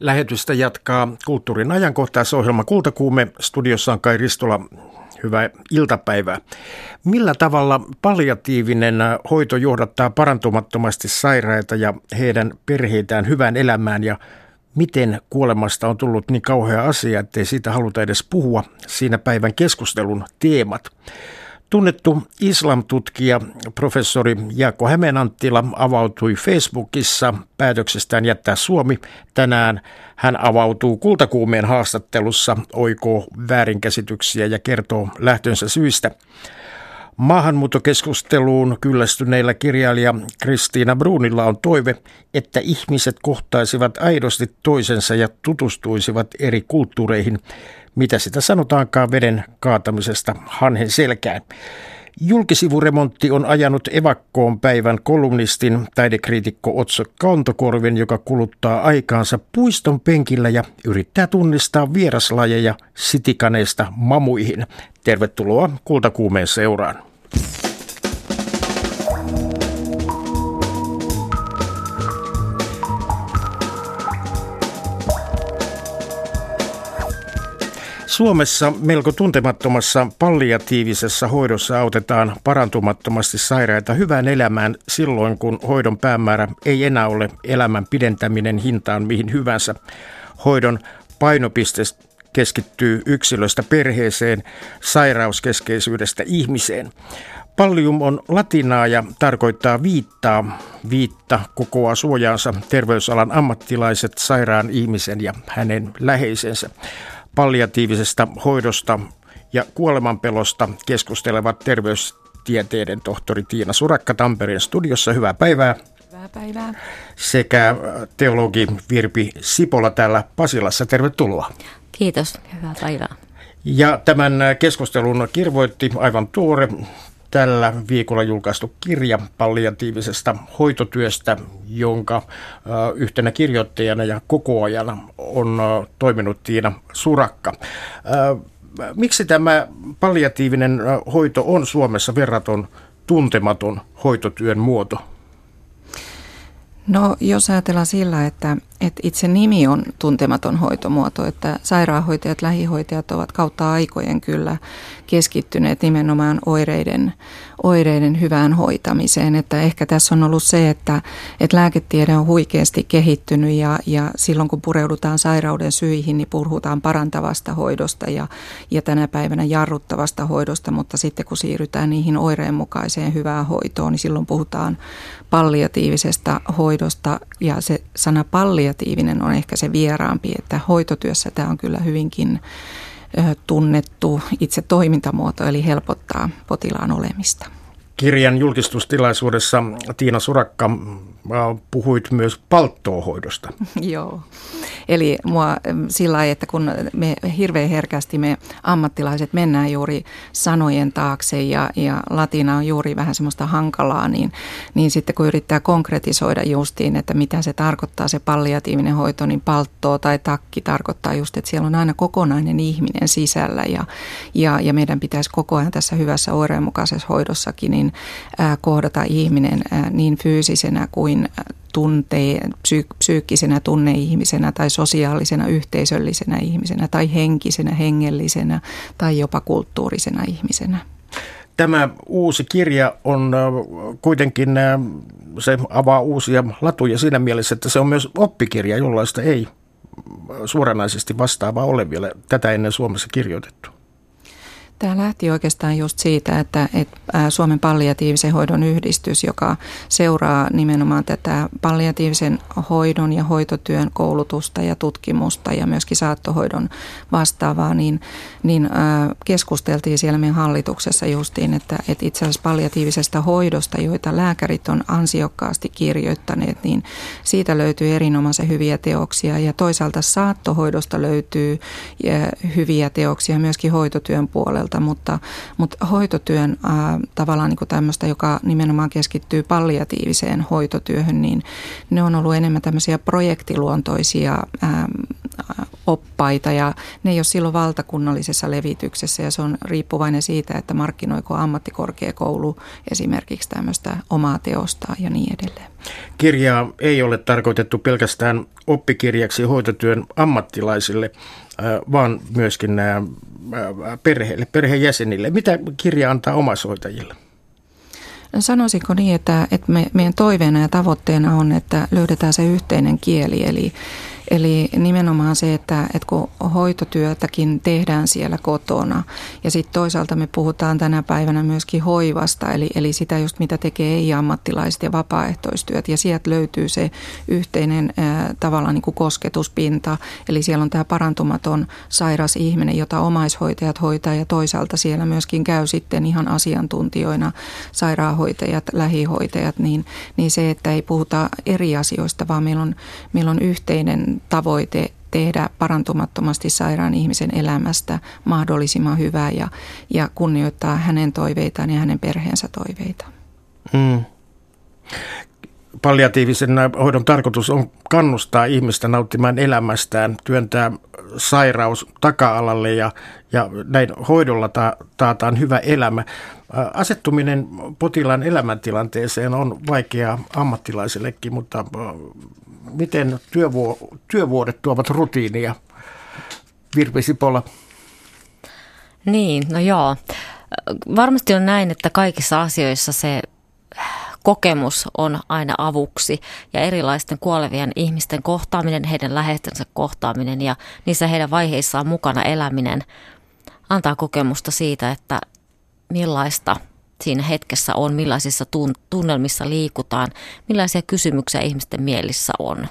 Lähetystä jatkaa kulttuurin ajankohtaisohjelma Kultakuume. Studiossa on Kai Ristola. Hyvää iltapäivää. Millä tavalla palliatiivinen hoito johdattaa parantumattomasti sairaita ja heidän perheitään hyvään elämään ja miten kuolemasta on tullut niin kauhea asia, ettei siitä haluta edes puhua siinä päivän keskustelun teemat. Tunnettu islamtutkija professori Jaakko Hämeenanttila avautui Facebookissa päätöksestään jättää Suomi. Tänään hän avautuu kultakuumeen haastattelussa, oikoo väärinkäsityksiä ja kertoo lähtönsä syistä. Maahanmuuttokeskusteluun kyllästyneillä kirjailija Kristiina Brunilla on toive, että ihmiset kohtaisivat aidosti toisensa ja tutustuisivat eri kulttuureihin mitä sitä sanotaankaan veden kaatamisesta hanhen selkään. Julkisivuremontti on ajanut evakkoon päivän kolumnistin taidekriitikko Otso Kantokorven, joka kuluttaa aikaansa puiston penkillä ja yrittää tunnistaa vieraslajeja sitikaneista mamuihin. Tervetuloa Kultakuumeen seuraan. Suomessa melko tuntemattomassa palliatiivisessa hoidossa autetaan parantumattomasti sairaita hyvään elämään silloin, kun hoidon päämäärä ei enää ole elämän pidentäminen hintaan mihin hyvänsä. Hoidon painopiste keskittyy yksilöstä perheeseen, sairauskeskeisyydestä ihmiseen. Pallium on latinaa ja tarkoittaa viittaa. Viitta kokoaa suojaansa terveysalan ammattilaiset, sairaan ihmisen ja hänen läheisensä palliatiivisesta hoidosta ja kuolemanpelosta keskustelevat terveystieteiden tohtori Tiina Surakka Tampereen studiossa. Hyvää päivää. Hyvää päivää. Sekä teologi Virpi Sipola täällä Pasilassa. Tervetuloa. Kiitos. Hyvää päivää. Ja tämän keskustelun kirvoitti aivan tuore tällä viikolla julkaistu kirja palliatiivisesta hoitotyöstä, jonka yhtenä kirjoittajana ja kokoajana on toiminut Tiina Surakka. Miksi tämä palliatiivinen hoito on Suomessa verraton tuntematon hoitotyön muoto? No jos ajatellaan sillä, että, että itse nimi on tuntematon hoitomuoto, että sairaanhoitajat, lähihoitajat ovat kautta aikojen kyllä keskittyneet nimenomaan oireiden, oireiden hyvään hoitamiseen. Että ehkä tässä on ollut se, että, että lääketiede on huikeasti kehittynyt ja, ja silloin kun pureudutaan sairauden syihin, niin puhutaan parantavasta hoidosta ja, ja tänä päivänä jarruttavasta hoidosta, mutta sitten kun siirrytään niihin oireenmukaiseen hyvään hoitoon, niin silloin puhutaan palliatiivisesta hoidosta ja se sana palliatiivinen on ehkä se vieraampi, että hoitotyössä tämä on kyllä hyvinkin tunnettu itse toimintamuoto, eli helpottaa potilaan olemista. Kirjan julkistustilaisuudessa Tiina Surakka puhuit myös palttoohoidosta. Joo. Eli mua sillä lailla, että kun me hirveän herkästi me ammattilaiset mennään juuri sanojen taakse ja, ja latina on juuri vähän semmoista hankalaa, niin, niin sitten kun yrittää konkretisoida justiin, että mitä se tarkoittaa se palliatiivinen hoito, niin palttoo tai takki tarkoittaa just, että siellä on aina kokonainen ihminen sisällä ja, ja, ja meidän pitäisi koko ajan tässä hyvässä oireenmukaisessa hoidossakin niin ää, kohdata ihminen ää, niin fyysisenä kuin tunteen, psyy- psyykkisenä tunneihmisenä tai sosiaalisena yhteisöllisenä ihmisenä tai henkisenä, hengellisenä tai jopa kulttuurisena ihmisenä. Tämä uusi kirja on kuitenkin, se avaa uusia latuja siinä mielessä, että se on myös oppikirja, jollaista ei suoranaisesti vastaavaa ole vielä tätä ennen Suomessa kirjoitettu. Tämä lähti oikeastaan just siitä, että, että Suomen palliatiivisen hoidon yhdistys, joka seuraa nimenomaan tätä palliatiivisen hoidon ja hoitotyön koulutusta ja tutkimusta ja myöskin saattohoidon vastaavaa, niin, niin keskusteltiin siellä meidän hallituksessa justiin, että, että itse asiassa palliatiivisesta hoidosta, joita lääkärit on ansiokkaasti kirjoittaneet, niin siitä löytyy erinomaisen hyviä teoksia. Ja toisaalta saattohoidosta löytyy hyviä teoksia myöskin hoitotyön puolelta puolelta, mutta, mutta hoitotyön ää, tavallaan niin kuin tämmöistä, joka nimenomaan keskittyy palliatiiviseen hoitotyöhön, niin ne on ollut enemmän tämmöisiä projektiluontoisia ää, oppaita ja ne ei ole silloin valtakunnallisessa levityksessä ja se on riippuvainen siitä, että markkinoiko ammattikorkeakoulu esimerkiksi tämmöistä omaa teostaa ja niin edelleen. Kirjaa ei ole tarkoitettu pelkästään oppikirjaksi hoitotyön ammattilaisille, vaan myöskin nämä perheille, perheenjäsenille. Mitä kirja antaa omaishoitajille? Sanoisinko niin, että, että me, meidän toiveena ja tavoitteena on, että löydetään se yhteinen kieli, eli Eli nimenomaan se, että, että kun hoitotyötäkin tehdään siellä kotona ja sitten toisaalta me puhutaan tänä päivänä myöskin hoivasta, eli, eli sitä just mitä tekee ei-ammattilaiset ja vapaaehtoistyöt ja sieltä löytyy se yhteinen tavallaan niin kuin kosketuspinta, eli siellä on tämä parantumaton sairas ihminen, jota omaishoitajat hoitaa ja toisaalta siellä myöskin käy sitten ihan asiantuntijoina sairaanhoitajat, lähihoitajat, niin, niin se, että ei puhuta eri asioista, vaan meillä on, meillä on yhteinen tavoite tehdä parantumattomasti sairaan ihmisen elämästä mahdollisimman hyvää ja, ja kunnioittaa hänen toiveitaan ja hänen perheensä toiveita. Hmm. Palliatiivisen hoidon tarkoitus on kannustaa ihmistä nauttimaan elämästään, työntää sairaus taka-alalle ja, ja näin hoidolla ta, taataan hyvä elämä. Asettuminen potilaan elämäntilanteeseen on vaikeaa ammattilaisellekin, mutta miten työvuo, työvuodet tuovat rutiinia? Virpi Sipola. Niin, no joo. Varmasti on näin, että kaikissa asioissa se kokemus on aina avuksi ja erilaisten kuolevien ihmisten kohtaaminen, heidän läheistensä kohtaaminen ja niissä heidän vaiheissaan mukana eläminen antaa kokemusta siitä, että millaista siinä hetkessä on, millaisissa tunnelmissa liikutaan, millaisia kysymyksiä ihmisten mielissä on.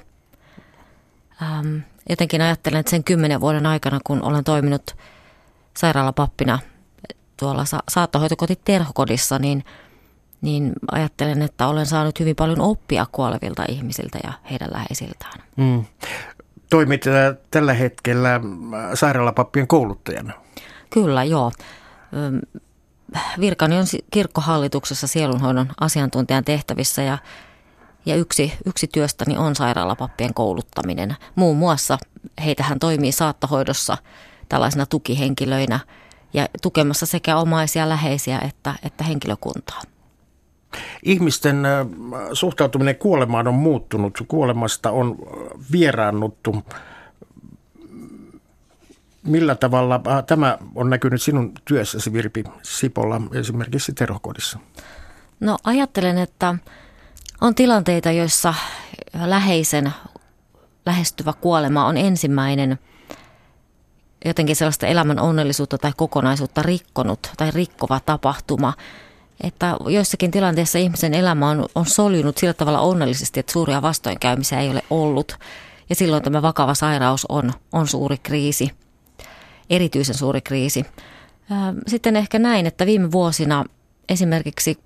Ähm, jotenkin ajattelen, että sen kymmenen vuoden aikana, kun olen toiminut sairaalapappina tuolla sa- saattohoitokoti Terhokodissa, niin, niin ajattelen, että olen saanut hyvin paljon oppia kuolevilta ihmisiltä ja heidän läheisiltään. Mm. Toimit tällä hetkellä sairaalapappien kouluttajana? Kyllä, joo virkani on kirkkohallituksessa sielunhoidon asiantuntijan tehtävissä ja, ja yksi, yksi työstäni on sairaalapappien kouluttaminen. Muun muassa heitähän toimii saattohoidossa tällaisina tukihenkilöinä ja tukemassa sekä omaisia, läheisiä että, että henkilökuntaa. Ihmisten suhtautuminen kuolemaan on muuttunut. Kuolemasta on vieraannuttu Millä tavalla äh, tämä on näkynyt sinun työssäsi Virpi Sipolla esimerkiksi Terhokodissa? No ajattelen, että on tilanteita, joissa läheisen lähestyvä kuolema on ensimmäinen jotenkin sellaista elämän onnellisuutta tai kokonaisuutta rikkonut tai rikkova tapahtuma. Että joissakin tilanteissa ihmisen elämä on, on soljunut sillä tavalla onnellisesti, että suuria vastoinkäymisiä ei ole ollut. Ja silloin tämä vakava sairaus on, on suuri kriisi – erityisen suuri kriisi. Sitten ehkä näin, että viime vuosina esimerkiksi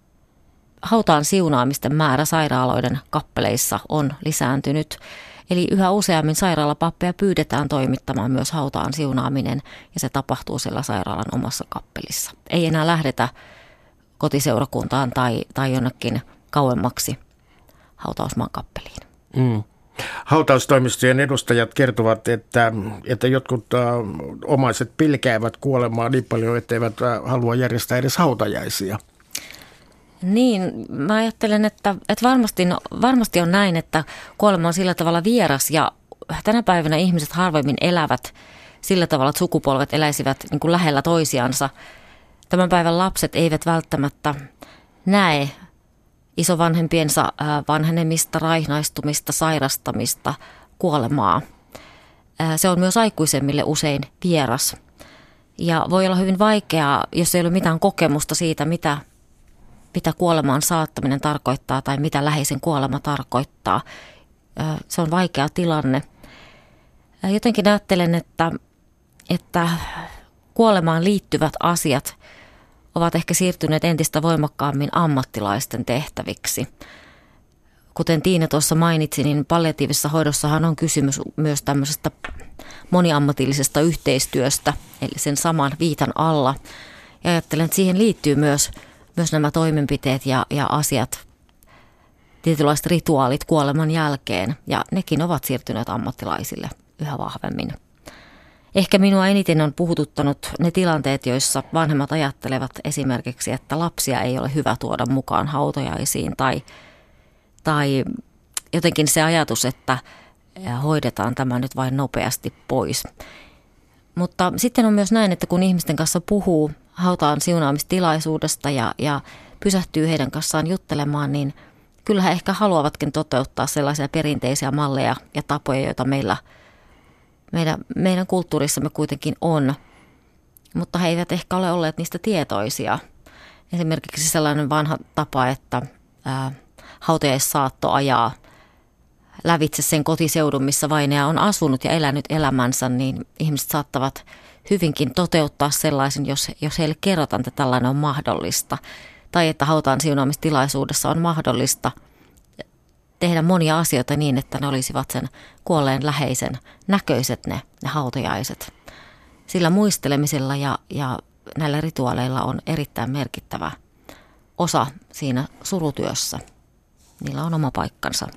hautaan siunaamisten määrä sairaaloiden kappeleissa on lisääntynyt. Eli yhä useammin sairaalapappeja pyydetään toimittamaan myös hautaan siunaaminen ja se tapahtuu siellä sairaalan omassa kappelissa. Ei enää lähdetä kotiseurakuntaan tai, tai jonnekin kauemmaksi hautausmaan kappeliin. Mm. Hautaustoimistojen edustajat kertovat, että, että jotkut äh, omaiset pilkäävät kuolemaa niin paljon, etteivät äh, halua järjestää edes hautajaisia. Niin, mä ajattelen, että, että varmasti, no, varmasti on näin, että kuolema on sillä tavalla vieras ja tänä päivänä ihmiset harvemmin elävät sillä tavalla, että sukupolvet eläisivät niin kuin lähellä toisiansa. Tämän päivän lapset eivät välttämättä näe isovanhempiensa vanhenemista, raihnaistumista, sairastamista, kuolemaa. Se on myös aikuisemmille usein vieras. Ja voi olla hyvin vaikeaa, jos ei ole mitään kokemusta siitä, mitä, mitä kuolemaan saattaminen tarkoittaa tai mitä läheisen kuolema tarkoittaa. Se on vaikea tilanne. Jotenkin ajattelen, että, että kuolemaan liittyvät asiat – ovat ehkä siirtyneet entistä voimakkaammin ammattilaisten tehtäviksi. Kuten Tiina tuossa mainitsi, niin palliatiivisessa hoidossahan on kysymys myös tämmöisestä moniammatillisesta yhteistyöstä, eli sen saman viitan alla. Ja ajattelen, että siihen liittyy myös, myös nämä toimenpiteet ja, ja asiat, tietynlaiset rituaalit kuoleman jälkeen, ja nekin ovat siirtyneet ammattilaisille yhä vahvemmin. Ehkä minua eniten on puhututtanut ne tilanteet, joissa vanhemmat ajattelevat esimerkiksi, että lapsia ei ole hyvä tuoda mukaan hautajaisiin tai, tai jotenkin se ajatus, että hoidetaan tämä nyt vain nopeasti pois. Mutta sitten on myös näin, että kun ihmisten kanssa puhuu hautaan siunaamistilaisuudesta ja, ja pysähtyy heidän kanssaan juttelemaan, niin kyllä he ehkä haluavatkin toteuttaa sellaisia perinteisiä malleja ja tapoja, joita meillä, meidän, meidän kulttuurissamme kuitenkin on. Mutta he eivät ehkä ole olleet niistä tietoisia. Esimerkiksi sellainen vanha tapa, että ää, hautajaissaatto ajaa – lävitse sen kotiseudun, missä vainaja on asunut ja elänyt elämänsä, niin ihmiset saattavat hyvinkin toteuttaa sellaisen, jos, jos heille kerrotaan, että tällainen on mahdollista. Tai että hautaan siunaamistilaisuudessa on mahdollista tehdä monia asioita niin, että ne olisivat sen kuolleen läheisen näköiset ne, ne hautajaiset. Sillä muistelemisella ja, ja näillä rituaaleilla on erittäin merkittävä osa siinä surutyössä. Niillä on oma paikkansa.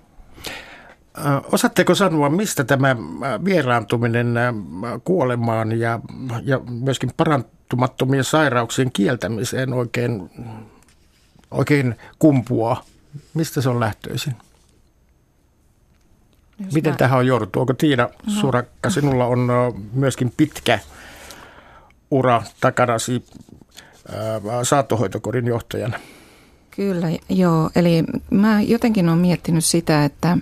Osaatteko sanoa, mistä tämä vieraantuminen kuolemaan ja, ja myöskin parantumattomien sairauksien kieltämiseen oikein, oikein kumpuaa? Mistä se on lähtöisin? Jos Miten mä... tähän on jouduttu? Onko Tiina no. Surakka, sinulla on myöskin pitkä ura takanasi saattohoitokodin johtajana? Kyllä, joo. Eli mä jotenkin olen miettinyt sitä, että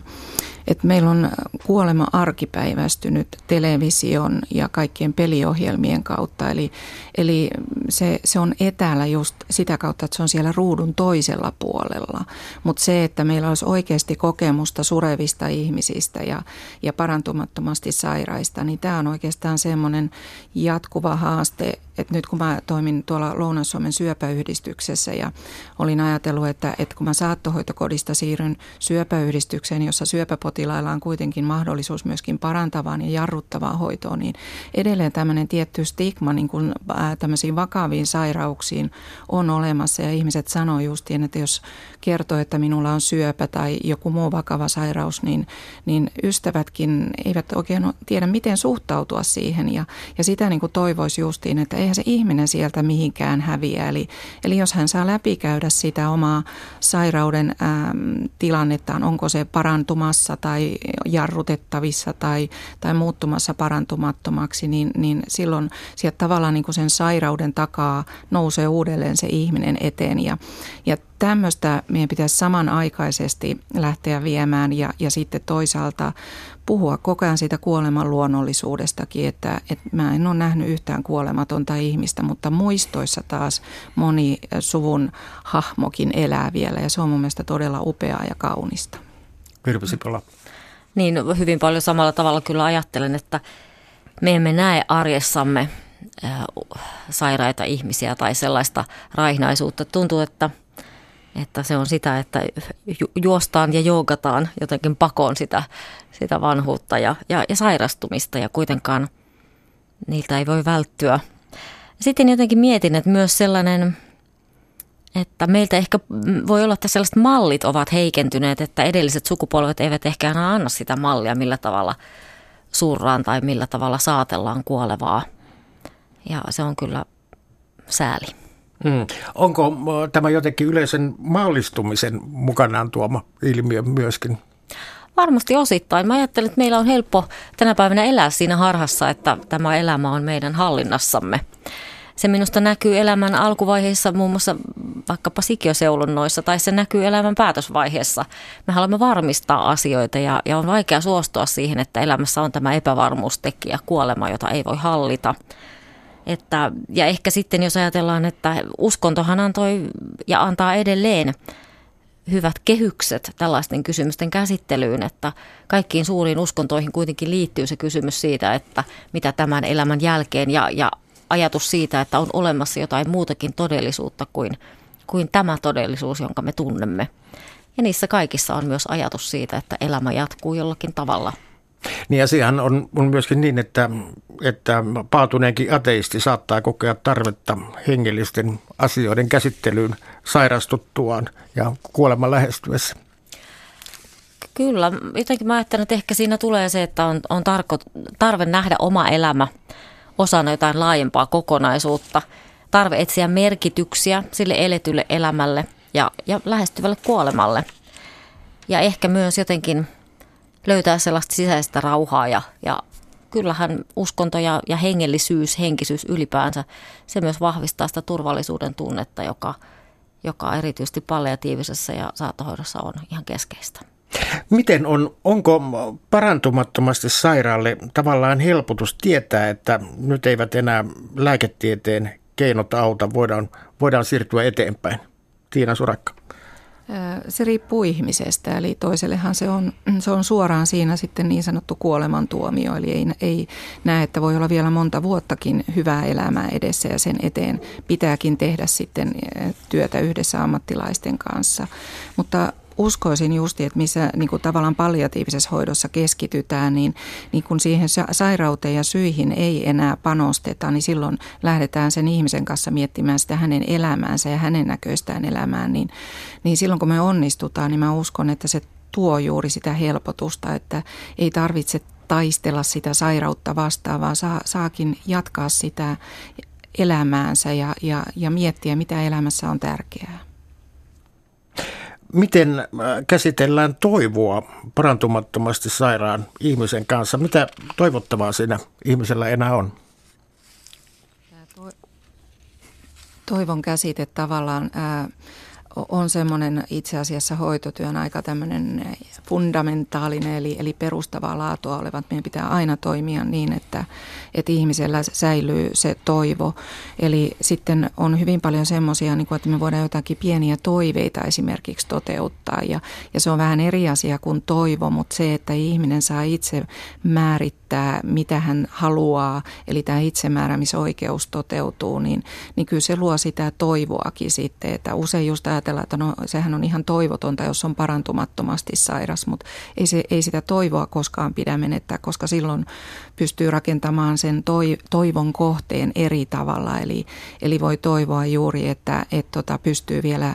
että meillä on kuolema arkipäivästynyt television ja kaikkien peliohjelmien kautta. Eli, eli se, se on etäällä just sitä kautta, että se on siellä ruudun toisella puolella. Mutta se, että meillä olisi oikeasti kokemusta surevista ihmisistä ja, ja parantumattomasti sairaista, niin tämä on oikeastaan semmoinen jatkuva haaste että nyt kun mä toimin tuolla Lounais-Suomen syöpäyhdistyksessä ja olin ajatellut, että, että kun mä saattohoitokodista siirryn syöpäyhdistykseen, jossa syöpäpotilailla on kuitenkin mahdollisuus myöskin parantavaan ja jarruttavaan hoitoon, niin edelleen tämmöinen tietty stigma niin kuin tämmöisiin vakaviin sairauksiin on olemassa. Ja ihmiset sanoo justiin, että jos kertoo, että minulla on syöpä tai joku muu vakava sairaus, niin, niin ystävätkin eivät oikein tiedä, miten suhtautua siihen. Ja, ja sitä niin kuin toivoisi justiin, että eihän se ihminen sieltä mihinkään häviä. Eli, eli jos hän saa läpikäydä sitä omaa sairauden äm, tilannettaan, onko se parantumassa tai jarrutettavissa tai, tai muuttumassa parantumattomaksi, niin, niin silloin sieltä tavallaan niin kuin sen sairauden takaa nousee uudelleen se ihminen eteen. Ja, ja tämmöistä meidän pitäisi samanaikaisesti lähteä viemään ja, ja sitten toisaalta puhua koko ajan siitä kuoleman luonnollisuudestakin, että, että mä en ole nähnyt yhtään kuolematonta ihmistä, mutta muistoissa taas moni suvun hahmokin elää vielä ja se on mun mielestä todella upeaa ja kaunista. Virpi Sipola. Niin, hyvin paljon samalla tavalla kyllä ajattelen, että me emme näe arjessamme sairaita ihmisiä tai sellaista raihnaisuutta. Tuntuu, että – että se on sitä, että ju- juostaan ja joogataan jotenkin pakoon sitä, sitä vanhuutta ja, ja, ja sairastumista ja kuitenkaan niiltä ei voi välttyä. Sitten jotenkin mietin, että myös sellainen, että meiltä ehkä voi olla, että sellaiset mallit ovat heikentyneet, että edelliset sukupolvet eivät ehkä enää anna sitä mallia, millä tavalla surraan tai millä tavalla saatellaan kuolevaa. Ja se on kyllä sääli. Hmm. Onko tämä jotenkin yleisen maallistumisen mukanaan tuoma ilmiö myöskin? Varmasti osittain. Mä ajattelen, että meillä on helppo tänä päivänä elää siinä harhassa, että tämä elämä on meidän hallinnassamme. Se minusta näkyy elämän alkuvaiheessa muun muassa vaikkapa sikioseulunnoissa tai se näkyy elämän päätösvaiheessa. Me haluamme varmistaa asioita ja, ja on vaikea suostua siihen, että elämässä on tämä epävarmuustekijä, kuolema, jota ei voi hallita. Että, ja ehkä sitten jos ajatellaan, että uskontohan antoi ja antaa edelleen hyvät kehykset tällaisten kysymysten käsittelyyn, että kaikkiin suuriin uskontoihin kuitenkin liittyy se kysymys siitä, että mitä tämän elämän jälkeen ja, ja ajatus siitä, että on olemassa jotain muutakin todellisuutta kuin, kuin tämä todellisuus, jonka me tunnemme. Ja niissä kaikissa on myös ajatus siitä, että elämä jatkuu jollakin tavalla – niin asiahan on, on myöskin niin, että, että paatuneenkin ateisti saattaa kokea tarvetta hengellisten asioiden käsittelyyn sairastuttuaan ja kuoleman lähestyessä. Kyllä, jotenkin mä ajattelen, että ehkä siinä tulee se, että on, on tarko, tarve nähdä oma elämä osana jotain laajempaa kokonaisuutta. Tarve etsiä merkityksiä sille eletylle elämälle ja, ja lähestyvälle kuolemalle. Ja ehkä myös jotenkin löytää sellaista sisäistä rauhaa ja, ja kyllähän uskonto ja, ja hengellisyys, henkisyys ylipäänsä, se myös vahvistaa sitä turvallisuuden tunnetta, joka, joka erityisesti palliatiivisessa ja saattohoidossa on ihan keskeistä. Miten on, onko parantumattomasti sairaalle tavallaan helpotus tietää, että nyt eivät enää lääketieteen keinot auta, voidaan, voidaan siirtyä eteenpäin? Tiina Surakka. Se riippuu ihmisestä, eli toisellehan se on, se on suoraan siinä sitten niin sanottu kuolemantuomio, eli ei, ei näe, että voi olla vielä monta vuottakin hyvää elämää edessä ja sen eteen pitääkin tehdä sitten työtä yhdessä ammattilaisten kanssa. Mutta uskoisin justi, että missä niin kuin tavallaan palliatiivisessa hoidossa keskitytään, niin, niin kun siihen sairauteen ja syihin ei enää panosteta, niin silloin lähdetään sen ihmisen kanssa miettimään sitä hänen elämäänsä ja hänen näköistään elämään, niin, niin silloin kun me onnistutaan, niin mä uskon, että se tuo juuri sitä helpotusta, että ei tarvitse taistella sitä sairautta vastaan, vaan saa, saakin jatkaa sitä elämäänsä ja, ja, ja miettiä, mitä elämässä on tärkeää. Miten äh, käsitellään toivoa parantumattomasti sairaan ihmisen kanssa? Mitä toivottavaa siinä ihmisellä enää on? Toivon käsite tavallaan ää, on semmoinen itse asiassa hoitotyön aika tämmöinen fundamentaalinen eli, eli perustavaa laatua olevat. Meidän pitää aina toimia niin, että, että ihmisellä säilyy se toivo. Eli sitten on hyvin paljon semmoisia, niin että me voidaan jotakin pieniä toiveita esimerkiksi toteuttaa ja, ja se on vähän eri asia kuin toivo, mutta se, että ihminen saa itse määrittää, mitä hän haluaa, eli tämä itsemääräämisoikeus toteutuu, niin, niin kyllä se luo sitä toivoakin sitten, että usein just ajatellaan, että no sehän on ihan toivotonta, jos on parantumattomasti sairas, mutta ei, se, ei sitä toivoa koskaan pidä menettää, koska silloin pystyy rakentamaan sen toi, toivon kohteen eri tavalla. Eli, eli voi toivoa juuri, että et tota, pystyy vielä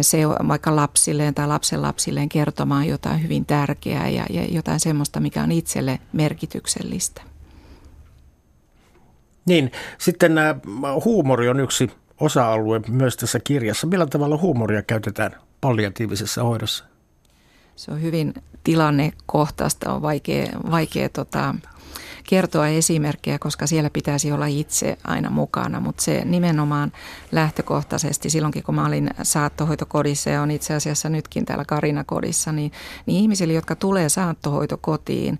se vaikka lapsilleen tai lapsen lapsilleen kertomaan jotain hyvin tärkeää ja, ja jotain semmoista, mikä on itselle merkityksellistä. Niin, sitten nämä huumori on yksi osa-alue myös tässä kirjassa. Millä tavalla huumoria käytetään palliatiivisessa hoidossa? Se on hyvin tilannekohtaista, on vaikea, vaikea tota, kertoa esimerkkejä, koska siellä pitäisi olla itse aina mukana, mutta se nimenomaan lähtökohtaisesti silloinkin, kun mä olin saattohoitokodissa ja on itse asiassa nytkin täällä Karina-kodissa, niin, niin ihmisille, jotka tulee saattohoitokotiin,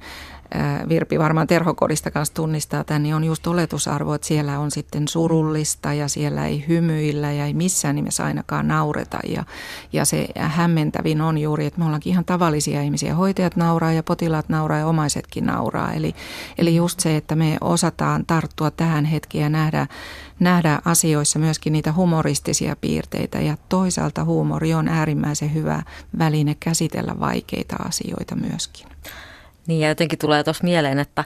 Virpi varmaan Terhokodista kanssa tunnistaa tämän, niin on just oletusarvo, että siellä on sitten surullista ja siellä ei hymyillä ja ei missään nimessä ainakaan naureta. Ja, ja se hämmentävin on juuri, että me ollaankin ihan tavallisia ihmisiä. Hoitajat nauraa ja potilaat nauraa ja omaisetkin nauraa. Eli, eli just se, että me osataan tarttua tähän hetkeen ja nähdä, nähdä asioissa myöskin niitä humoristisia piirteitä. Ja toisaalta huumori on äärimmäisen hyvä väline käsitellä vaikeita asioita myöskin. Niin ja jotenkin tulee tuossa mieleen, että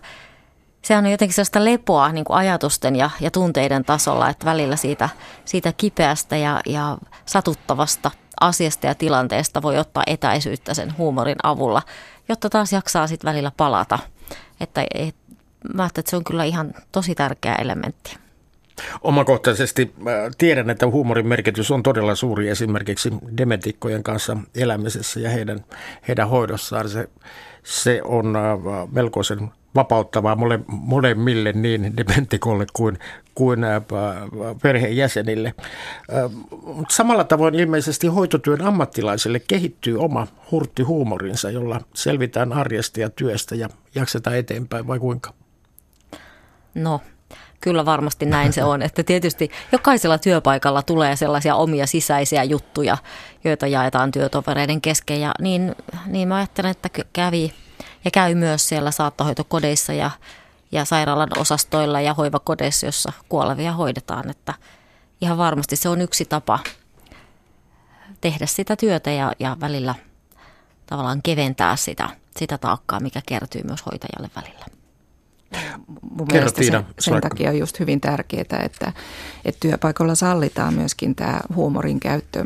sehän on jotenkin sellaista lepoa niin kuin ajatusten ja, ja tunteiden tasolla, että välillä siitä, siitä kipeästä ja, ja satuttavasta asiasta ja tilanteesta voi ottaa etäisyyttä sen huumorin avulla, jotta taas jaksaa sitten välillä palata. Että et, mä että se on kyllä ihan tosi tärkeä elementti. Omakohtaisesti tiedän, että huumorin merkitys on todella suuri esimerkiksi dementikkojen kanssa elämisessä ja heidän, heidän hoidossaan. Se, se on melkoisen vapauttavaa mole, molemmille niin dementikolle kuin, kuin perheenjäsenille. Samalla tavoin ilmeisesti hoitotyön ammattilaisille kehittyy oma hurtti huumorinsa, jolla selvitään arjesta ja työstä ja jaksetaan eteenpäin vai kuinka? No Kyllä varmasti näin se on, että tietysti jokaisella työpaikalla tulee sellaisia omia sisäisiä juttuja, joita jaetaan työtovereiden kesken. Ja niin, niin mä ajattelen, että kävi ja käy myös siellä saattohoitokodeissa ja, ja sairaalan osastoilla ja hoivakodeissa, jossa kuolevia hoidetaan, että ihan varmasti se on yksi tapa tehdä sitä työtä ja, ja välillä tavallaan keventää sitä, sitä taakkaa, mikä kertyy myös hoitajalle välillä mun Kerro, mielestä Tiina, sen, sen takia on just hyvin tärkeää, että, että työpaikalla sallitaan myöskin tämä huumorin käyttö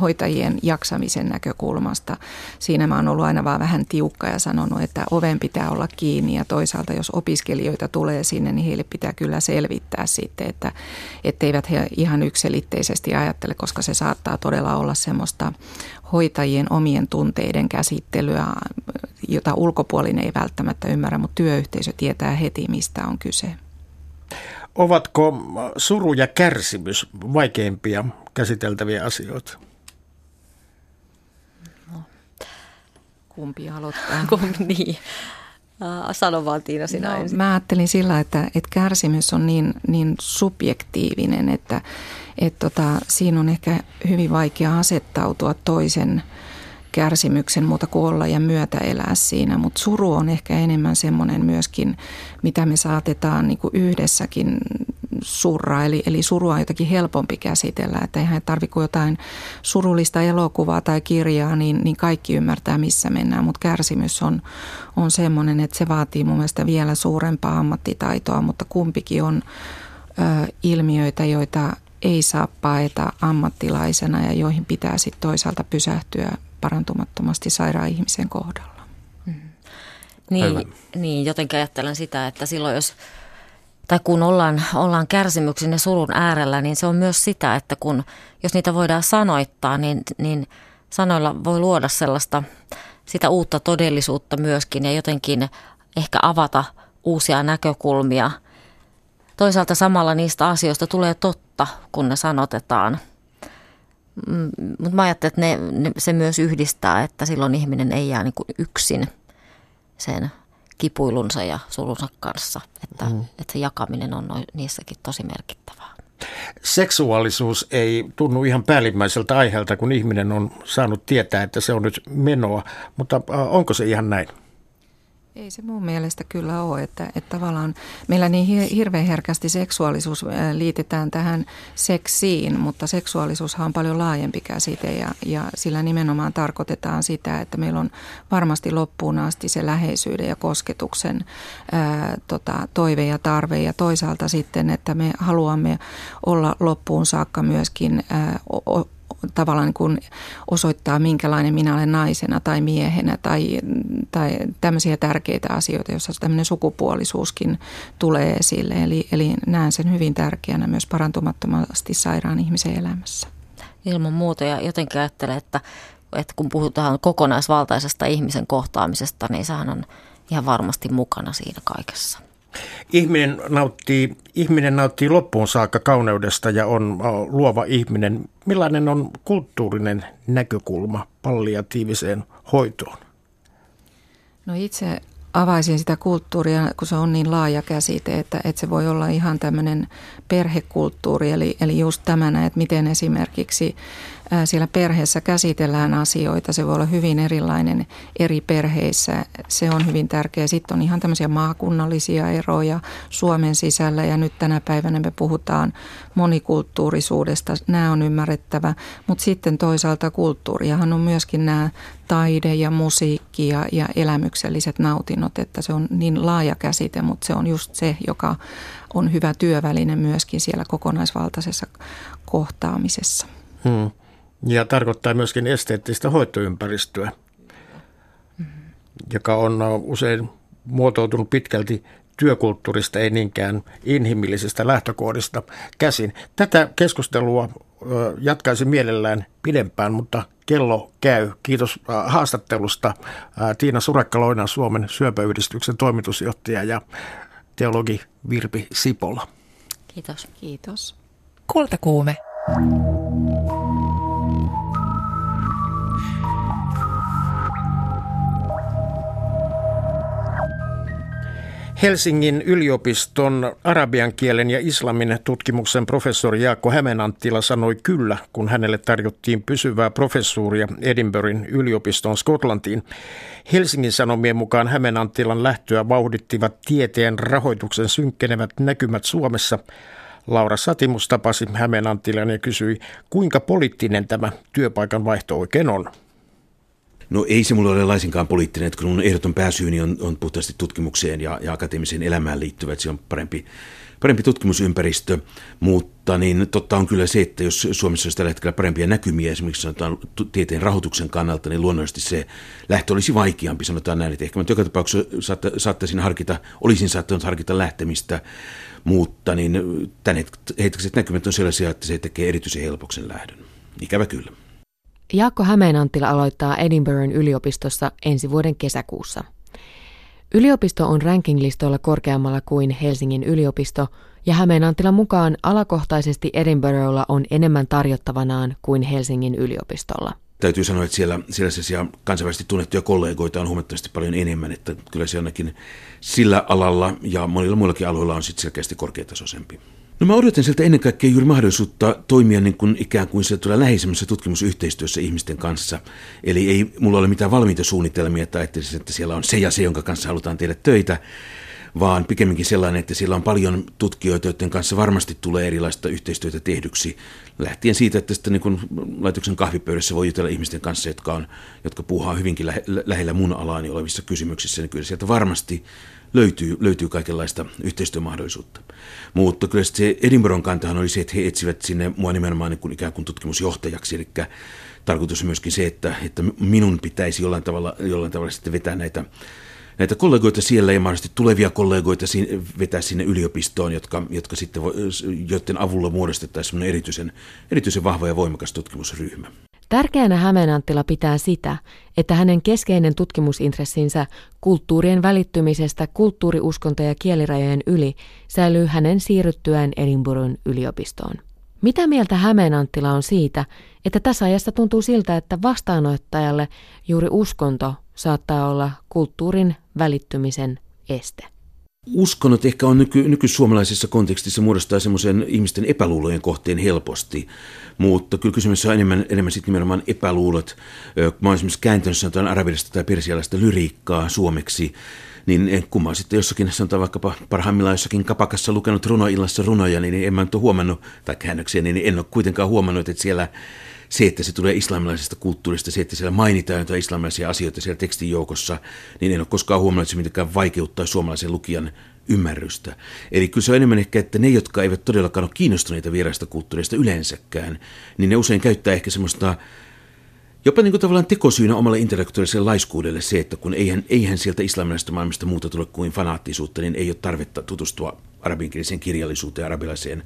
hoitajien jaksamisen näkökulmasta. Siinä mä oon ollut aina vaan vähän tiukka ja sanonut, että oven pitää olla kiinni ja toisaalta jos opiskelijoita tulee sinne, niin heille pitää kyllä selvittää sitten, että etteivät he ihan yksilitteisesti ajattele, koska se saattaa todella olla semmoista hoitajien omien tunteiden käsittelyä, jota ulkopuolinen ei välttämättä ymmärrä, mutta työyhteisö tietää heti, mistä on kyse. Ovatko suru ja kärsimys vaikeimpia käsiteltäviä asioita? No. Kumpi aloittaa? Kumpi, niin. Sano vaan Tiina sinä no, Mä ajattelin sillä, että, että kärsimys on niin, niin subjektiivinen, että, että tota, siinä on ehkä hyvin vaikea asettautua toisen kärsimyksen muuta kuin olla ja myötä elää siinä. Mutta suru on ehkä enemmän semmoinen myöskin, mitä me saatetaan niin kuin yhdessäkin surra. Eli, eli surua on jotakin helpompi käsitellä. Että eihän tarvitse kuin jotain surullista elokuvaa tai kirjaa, niin, niin kaikki ymmärtää, missä mennään. Mutta kärsimys on, on semmoinen, että se vaatii mun mielestä vielä suurempaa ammattitaitoa, mutta kumpikin on ö, ilmiöitä, joita ei saa paeta ammattilaisena ja joihin pitää sitten toisaalta pysähtyä parantumattomasti sairaan ihmisen kohdalla. Mm. Niin, niin, jotenkin ajattelen sitä, että silloin jos tai kun ollaan, ollaan kärsimyksen ja surun äärellä, niin se on myös sitä, että kun, jos niitä voidaan sanoittaa, niin, niin sanoilla voi luoda sellaista sitä uutta todellisuutta myöskin ja jotenkin ehkä avata uusia näkökulmia. Toisaalta samalla niistä asioista tulee totta, kun ne sanotetaan – Mm, mutta mä ajattelen, että ne, ne, se myös yhdistää, että silloin ihminen ei jää niin kuin yksin sen kipuilunsa ja sulunsa kanssa. Että, mm. että se jakaminen on noin, niissäkin tosi merkittävää. Seksuaalisuus ei tunnu ihan päällimmäiseltä aiheelta, kun ihminen on saanut tietää, että se on nyt menoa, mutta äh, onko se ihan näin? Ei se mun mielestä kyllä ole, että, että tavallaan meillä niin hirveän herkästi seksuaalisuus liitetään tähän seksiin, mutta seksuaalisuushan on paljon laajempi käsite ja, ja sillä nimenomaan tarkoitetaan sitä, että meillä on varmasti loppuun asti se läheisyyden ja kosketuksen ää, tota, toive ja tarve ja toisaalta sitten, että me haluamme olla loppuun saakka myöskin ää, o, tavallaan niin kuin osoittaa, minkälainen minä olen naisena tai miehenä tai, tai tämmöisiä tärkeitä asioita, joissa tämmöinen sukupuolisuuskin tulee esille. Eli, eli näen sen hyvin tärkeänä myös parantumattomasti sairaan ihmisen elämässä. Ilman muuta ja jotenkin ajattelen, että, että kun puhutaan kokonaisvaltaisesta ihmisen kohtaamisesta, niin sehän on ihan varmasti mukana siinä kaikessa. Ihminen nauttii, ihminen nauttii loppuun saakka kauneudesta ja on luova ihminen. Millainen on kulttuurinen näkökulma palliatiiviseen hoitoon? No itse avaisin sitä kulttuuria, kun se on niin laaja käsite, että, että se voi olla ihan tämmöinen perhekulttuuri, eli, eli just tämänä, että miten esimerkiksi siellä perheessä käsitellään asioita. Se voi olla hyvin erilainen eri perheissä. Se on hyvin tärkeä. Sitten on ihan tämmöisiä maakunnallisia eroja Suomen sisällä ja nyt tänä päivänä me puhutaan monikulttuurisuudesta. Nämä on ymmärrettävä, mutta sitten toisaalta kulttuuriahan on myöskin nämä taide ja musiikki ja, ja elämykselliset nautinnot, että se on niin laaja käsite, mutta se on just se, joka on hyvä työväline myöskin siellä kokonaisvaltaisessa kohtaamisessa. Hmm. Ja tarkoittaa myöskin esteettistä hoitoympäristöä, joka on usein muotoutunut pitkälti työkulttuurista, ei niinkään inhimillisestä lähtökohdista käsin. Tätä keskustelua jatkaisin mielellään pidempään, mutta kello käy. Kiitos haastattelusta Tiina Surekka-Loina, Suomen syöpäyhdistyksen toimitusjohtaja ja teologi Virpi Sipola. Kiitos. Kiitos. Kultakuume. Helsingin yliopiston arabian kielen ja islamin tutkimuksen professori Jaakko Hämeenanttila sanoi kyllä, kun hänelle tarjottiin pysyvää professuuria Edinburghin yliopiston Skotlantiin. Helsingin Sanomien mukaan Hämeenanttilan lähtöä vauhdittivat tieteen rahoituksen synkkenevät näkymät Suomessa. Laura Satimus tapasi Hämeenanttilan ja kysyi, kuinka poliittinen tämä työpaikan vaihto oikein on. No ei se mulla ole laisinkaan poliittinen, että kun mun ehdoton pääsyyni on, on puhtaasti tutkimukseen ja, ja akateemiseen elämään liittyvä, että se on parempi, parempi tutkimusympäristö, mutta niin totta on kyllä se, että jos Suomessa olisi tällä hetkellä parempia näkymiä esimerkiksi sanotaan tieteen rahoituksen kannalta, niin luonnollisesti se lähtö olisi vaikeampi, sanotaan näin, että ehkä mä joka tapauksessa saatta, saattaisin harkita, olisin saattanut harkita lähtemistä, mutta niin tämän hetkiset näkymät on sellaisia, että se tekee erityisen helpoksen lähdön. Ikävä kyllä. Jaakko Hämeenanttila aloittaa Edinburghin yliopistossa ensi vuoden kesäkuussa. Yliopisto on rankinglistoilla korkeammalla kuin Helsingin yliopisto, ja Hämeenanttilan mukaan alakohtaisesti Edinburghilla on enemmän tarjottavanaan kuin Helsingin yliopistolla. Täytyy sanoa, että siellä, siellä sellaisia kansainvälisesti tunnettuja kollegoita on huomattavasti paljon enemmän, että kyllä se ainakin sillä alalla ja monilla muillakin aloilla on sitten selkeästi korkeatasoisempi. No mä odotan sieltä ennen kaikkea juuri mahdollisuutta toimia niin kuin ikään kuin se tulee läheisemmässä tutkimusyhteistyössä ihmisten kanssa. Eli ei mulla ole mitään valmiita suunnitelmia, että ajattelisin, että siellä on se ja se, jonka kanssa halutaan tehdä töitä, vaan pikemminkin sellainen, että siellä on paljon tutkijoita, joiden kanssa varmasti tulee erilaista yhteistyötä tehdyksi. Lähtien siitä, että sitten niin laitoksen kahvipöydässä voi jutella ihmisten kanssa, jotka, on, jotka puuhaa hyvinkin lähellä mun alaani olevissa kysymyksissä, niin kyllä sieltä varmasti löytyy, löytyy kaikenlaista yhteistyömahdollisuutta. Mutta kyllä se Edinburghin kantahan oli se, että he etsivät sinne mua nimenomaan niin kuin ikään kuin tutkimusjohtajaksi, eli tarkoitus on myöskin se, että, että minun pitäisi jollain tavalla, jollain tavalla sitten vetää näitä näitä kollegoita siellä ja mahdollisesti tulevia kollegoita vetää sinne yliopistoon, jotka, jotka sitten, joiden avulla muodostettaisiin erityisen, erityisen vahva ja voimakas tutkimusryhmä. Tärkeänä Hämeenanttila pitää sitä, että hänen keskeinen tutkimusintressinsä kulttuurien välittymisestä kulttuuriuskonto- ja kielirajojen yli säilyy hänen siirryttyään Edinburghin yliopistoon. Mitä mieltä Hämeenanttila on siitä, että tässä ajassa tuntuu siltä, että vastaanottajalle juuri uskonto saattaa olla kulttuurin välittymisen este? Uskon, että ehkä on nyky, nykysuomalaisessa kontekstissa muodostaa semmoisen ihmisten epäluulojen kohteen helposti, mutta kyllä kysymys on enemmän, enemmän sitten nimenomaan epäluulot. Mä olen esimerkiksi kääntänyt sanotaan arabilaista tai persialaista lyriikkaa suomeksi, niin kun mä sitten jossakin, sanotaan vaikkapa parhaimmillaan jossakin kapakassa lukenut runoillassa runoja, niin en mä nyt ole huomannut, tai käännöksiä, niin en ole kuitenkaan huomannut, että siellä se, että se tulee islamilaisesta kulttuurista, se, että siellä mainitaan jotain islamilaisia asioita siellä tekstin joukossa, niin en ole koskaan huomannut, että se mitenkään vaikeuttaa suomalaisen lukijan ymmärrystä. Eli kyllä se on enemmän ehkä, että ne, jotka eivät todellakaan ole kiinnostuneita vieraista kulttuurista yleensäkään, niin ne usein käyttää ehkä semmoista jopa niin kuin tavallaan tekosyynä omalle intellektuaaliselle laiskuudelle se, että kun eihän, eihän sieltä islamilaisesta maailmasta muuta tule kuin fanaattisuutta, niin ei ole tarvetta tutustua arabinkieliseen kirjallisuuteen, arabilaiseen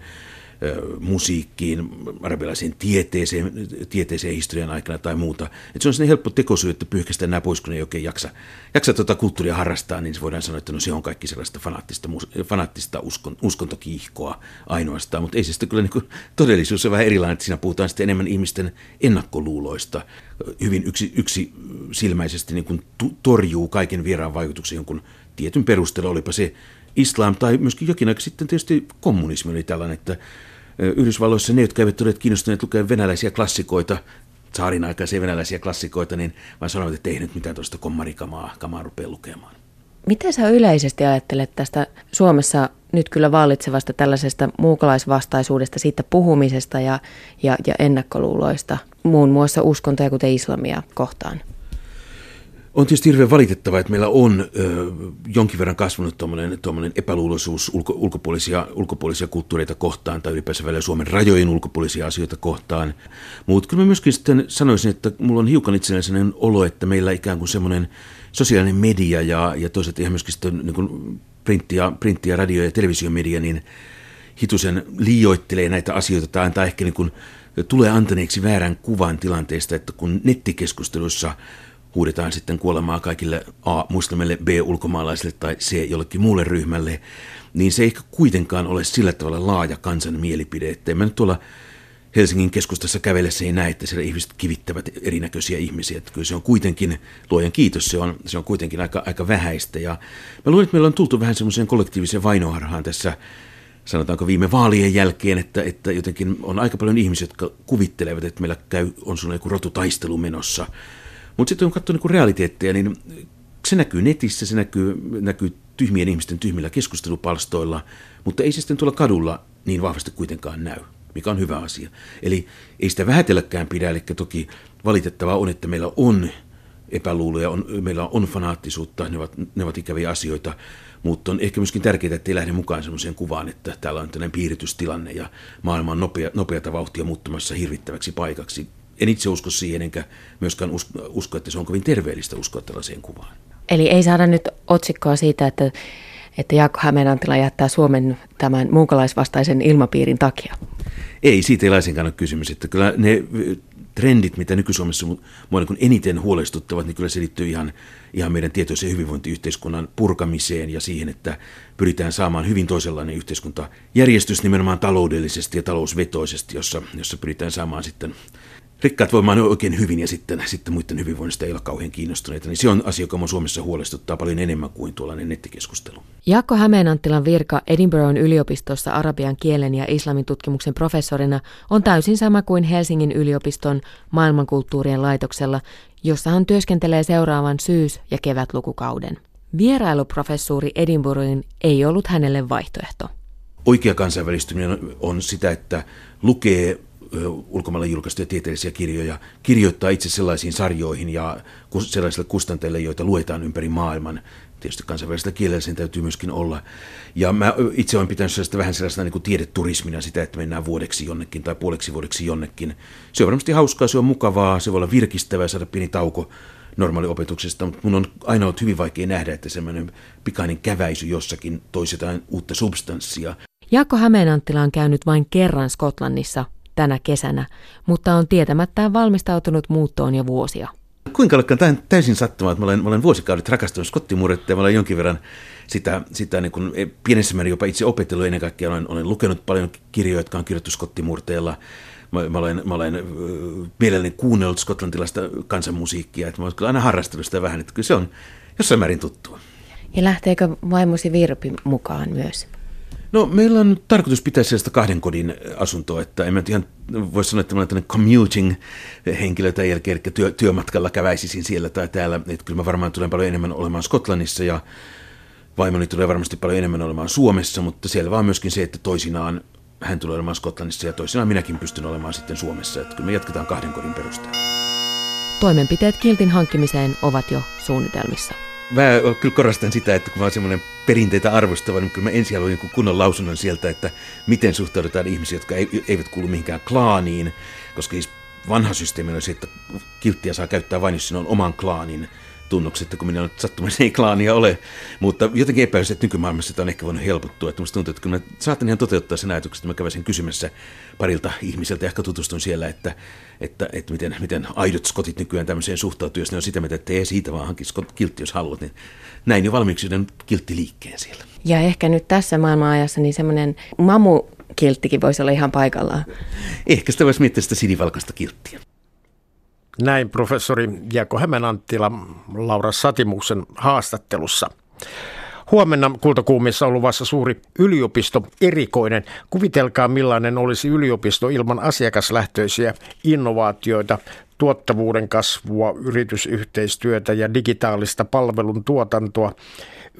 musiikkiin, arabilaiseen tieteeseen, tieteeseen historian aikana tai muuta. Et se on helppo tekosyy, että pyyhkästään nämä pois, kun ei oikein jaksa, jaksa tuota kulttuuria harrastaa, niin se voidaan sanoa, että no se on kaikki sellaista fanaattista, fanaattista uskon, uskontokiihkoa ainoastaan, mutta ei se sitten kyllä niin todellisuus on vähän erilainen, että siinä puhutaan sitten enemmän ihmisten ennakkoluuloista, hyvin yksi, yksi silmäisesti niin kuin torjuu kaiken vieraan vaikutuksen jonkun tietyn perusteella, olipa se islam tai myöskin jokin aika sitten tietysti kommunismi oli tällainen, että Yhdysvalloissa ne, jotka eivät ole kiinnostuneet lukea venäläisiä klassikoita, saarin aikaisia venäläisiä klassikoita, niin vaan sanoivat, että ei nyt mitään tuosta kommarikamaa kamaa rupea lukemaan. Mitä sä yleisesti ajattelet tästä Suomessa nyt kyllä vallitsevasta tällaisesta muukalaisvastaisuudesta, siitä puhumisesta ja, ja, ja ennakkoluuloista, muun muassa uskontoja kuten islamia kohtaan? On tietysti hirveän valitettavaa, että meillä on ö, jonkin verran kasvanut tuommoinen epäluuloisuus ulko, ulkopuolisia, ulkopuolisia kulttuureita kohtaan tai ylipäänsä välillä Suomen rajojen ulkopuolisia asioita kohtaan. Mutta kyllä mä myöskin sitten sanoisin, että mulla on hiukan itsenäisen olo, että meillä ikään kuin semmoinen sosiaalinen media ja, ja toisaalta ihan myöskin sitten niin kuin printti, ja, printti ja radio- ja televisiomedia, niin hitusen liioittelee näitä asioita tai antaa ehkä niin kuin, tulee antaneeksi väärän kuvan tilanteesta, että kun nettikeskustelussa huudetaan sitten kuolemaa kaikille A. muslimille, B. ulkomaalaisille tai C. jollekin muulle ryhmälle, niin se ei kuitenkaan ole sillä tavalla laaja kansan mielipide, että mä nyt tuolla Helsingin keskustassa kävellessä ei näe, että siellä ihmiset kivittävät erinäköisiä ihmisiä. Että kyllä se on kuitenkin, luojan kiitos, se on, se on kuitenkin aika, aika vähäistä. Ja mä luulen, että meillä on tultu vähän semmoiseen kollektiiviseen vainoharhaan tässä, sanotaanko viime vaalien jälkeen, että, että jotenkin on aika paljon ihmisiä, jotka kuvittelevat, että meillä käy, on sun joku rotutaistelu menossa – mutta sitten kun katsoo niin realiteetteja, niin se näkyy netissä, se näkyy, näkyy tyhmien ihmisten tyhmillä keskustelupalstoilla, mutta ei se sitten tuolla kadulla niin vahvasti kuitenkaan näy, mikä on hyvä asia. Eli ei sitä vähätelläkään pidä, eli toki valitettavaa on, että meillä on epäluuloja, on, meillä on fanaattisuutta, ne ovat, ne ovat ikäviä asioita, mutta on ehkä myöskin tärkeää, että ei lähde mukaan sellaiseen kuvaan, että täällä on tällainen piiritystilanne ja maailma on nopea, nopeata vauhtia muuttumassa hirvittäväksi paikaksi. En itse usko siihen, enkä myöskään usko, että se on kovin terveellistä uskoa tällaiseen kuvaan. Eli ei saada nyt otsikkoa siitä, että, että Jaakko Hämeenantila jättää Suomen tämän muukalaisvastaisen ilmapiirin takia. Ei, siitä ei laisinkaan ole kysymys. Että kyllä ne trendit, mitä nyky-Suomessa mua niin eniten huolestuttavat, niin kyllä se liittyy ihan, ihan meidän tietoisen hyvinvointiyhteiskunnan purkamiseen ja siihen, että pyritään saamaan hyvin toisenlainen yhteiskuntajärjestys nimenomaan taloudellisesti ja talousvetoisesti, jossa, jossa pyritään saamaan sitten rikkaat voimaan oikein hyvin ja sitten, sitten muiden hyvinvoinnista ei ole kauhean kiinnostuneita, niin se on asia, joka Suomessa huolestuttaa paljon enemmän kuin tuollainen nettikeskustelu. Jaakko Hämeenanttilan virka Edinburghin yliopistossa arabian kielen ja islamin tutkimuksen professorina on täysin sama kuin Helsingin yliopiston maailmankulttuurien laitoksella, jossa hän työskentelee seuraavan syys- ja kevätlukukauden. Vierailuprofessuuri Edinburghin ei ollut hänelle vaihtoehto. Oikea kansainvälistyminen on sitä, että lukee ulkomailla julkaistuja tieteellisiä kirjoja, kirjoittaa itse sellaisiin sarjoihin ja sellaisille kustanteille, joita luetaan ympäri maailman. Tietysti kansainvälisellä kielellä sen täytyy myöskin olla. Ja mä itse olen pitänyt sellaista vähän sellaista niin kuin tiedeturismina sitä, että mennään vuodeksi jonnekin tai puoleksi vuodeksi jonnekin. Se on varmasti hauskaa, se on mukavaa, se voi olla virkistävää saada pieni tauko normaaliopetuksesta, mutta mun on aina ollut hyvin vaikea nähdä, että semmoinen pikainen käväisy jossakin toisi jotain uutta substanssia. Jaakko Hämeenanttila on käynyt vain kerran Skotlannissa tänä kesänä, mutta on tietämättään valmistautunut muuttoon jo vuosia. Kuinka ollakaan tämä täysin sattumaa, että mä olen, mä olen vuosikaudet rakastunut skottimurretta ja mä olen jonkin verran sitä, sitä niin kuin pienessä määrin jopa itse opetellut ennen kaikkea. Olen, olen lukenut paljon kirjoja, jotka on kirjoittu skottimurteella. Mä, mä olen, mä olen mielelläni kuunnellut skotlantilaista kansanmusiikkia, että mä olen kyllä aina harrastanut sitä vähän, että kyllä se on jossain määrin tuttua. Ja lähteekö vaimosi Virpi mukaan myös? No meillä on nyt tarkoitus pitää sellaista kahden kodin asuntoa, että en mä ihan voi sanoa, että mä olen commuting henkilö tai jälkeen, eli työ, työmatkalla käväisisin siellä tai täällä. Että kyllä mä varmaan tulen paljon enemmän olemaan Skotlannissa ja vaimoni tulee varmasti paljon enemmän olemaan Suomessa, mutta selvä on myöskin se, että toisinaan hän tulee olemaan Skotlannissa ja toisinaan minäkin pystyn olemaan sitten Suomessa. Että kyllä me jatketaan kahden kodin perusteella. Toimenpiteet kiltin hankkimiseen ovat jo suunnitelmissa mä kyllä korostan sitä, että kun mä oon semmoinen perinteitä arvostava, niin kyllä mä ensin haluan kunnon lausunnon sieltä, että miten suhtaudutaan ihmisiä, jotka eivät kuulu mihinkään klaaniin, koska siis vanha systeemi on se, että kilttiä saa käyttää vain, jos siinä on oman klaanin tunnukset, kun minä nyt sattumassa ei klaania ole. Mutta jotenkin epäisin, että nykymaailmassa tämä on ehkä voinut helpottua. Että musta tuntuu, että kyllä mä saatan ihan toteuttaa sen ajatuksen, että mä kävisin kysymässä parilta ihmiseltä, ehkä tutustun siellä, että, että, että miten, miten aidot skotit nykyään tämmöiseen suhtautuu, jos ne on sitä mieltä, että ei siitä vaan hankin kiltti, jos haluat, niin näin jo valmiiksi kilttiliikkeen siellä. Ja ehkä nyt tässä maailmanajassa niin semmoinen mamu kilttikin voisi olla ihan paikallaan. Ehkä sitä voisi miettiä sitä sinivalkoista kilttiä. Näin professori Jaako Hämeenanttila Laura Satimuksen haastattelussa. Huomenna kultakuumissa on luvassa suuri yliopisto erikoinen. Kuvitelkaa millainen olisi yliopisto ilman asiakaslähtöisiä innovaatioita, tuottavuuden kasvua, yritysyhteistyötä ja digitaalista palvelun tuotantoa.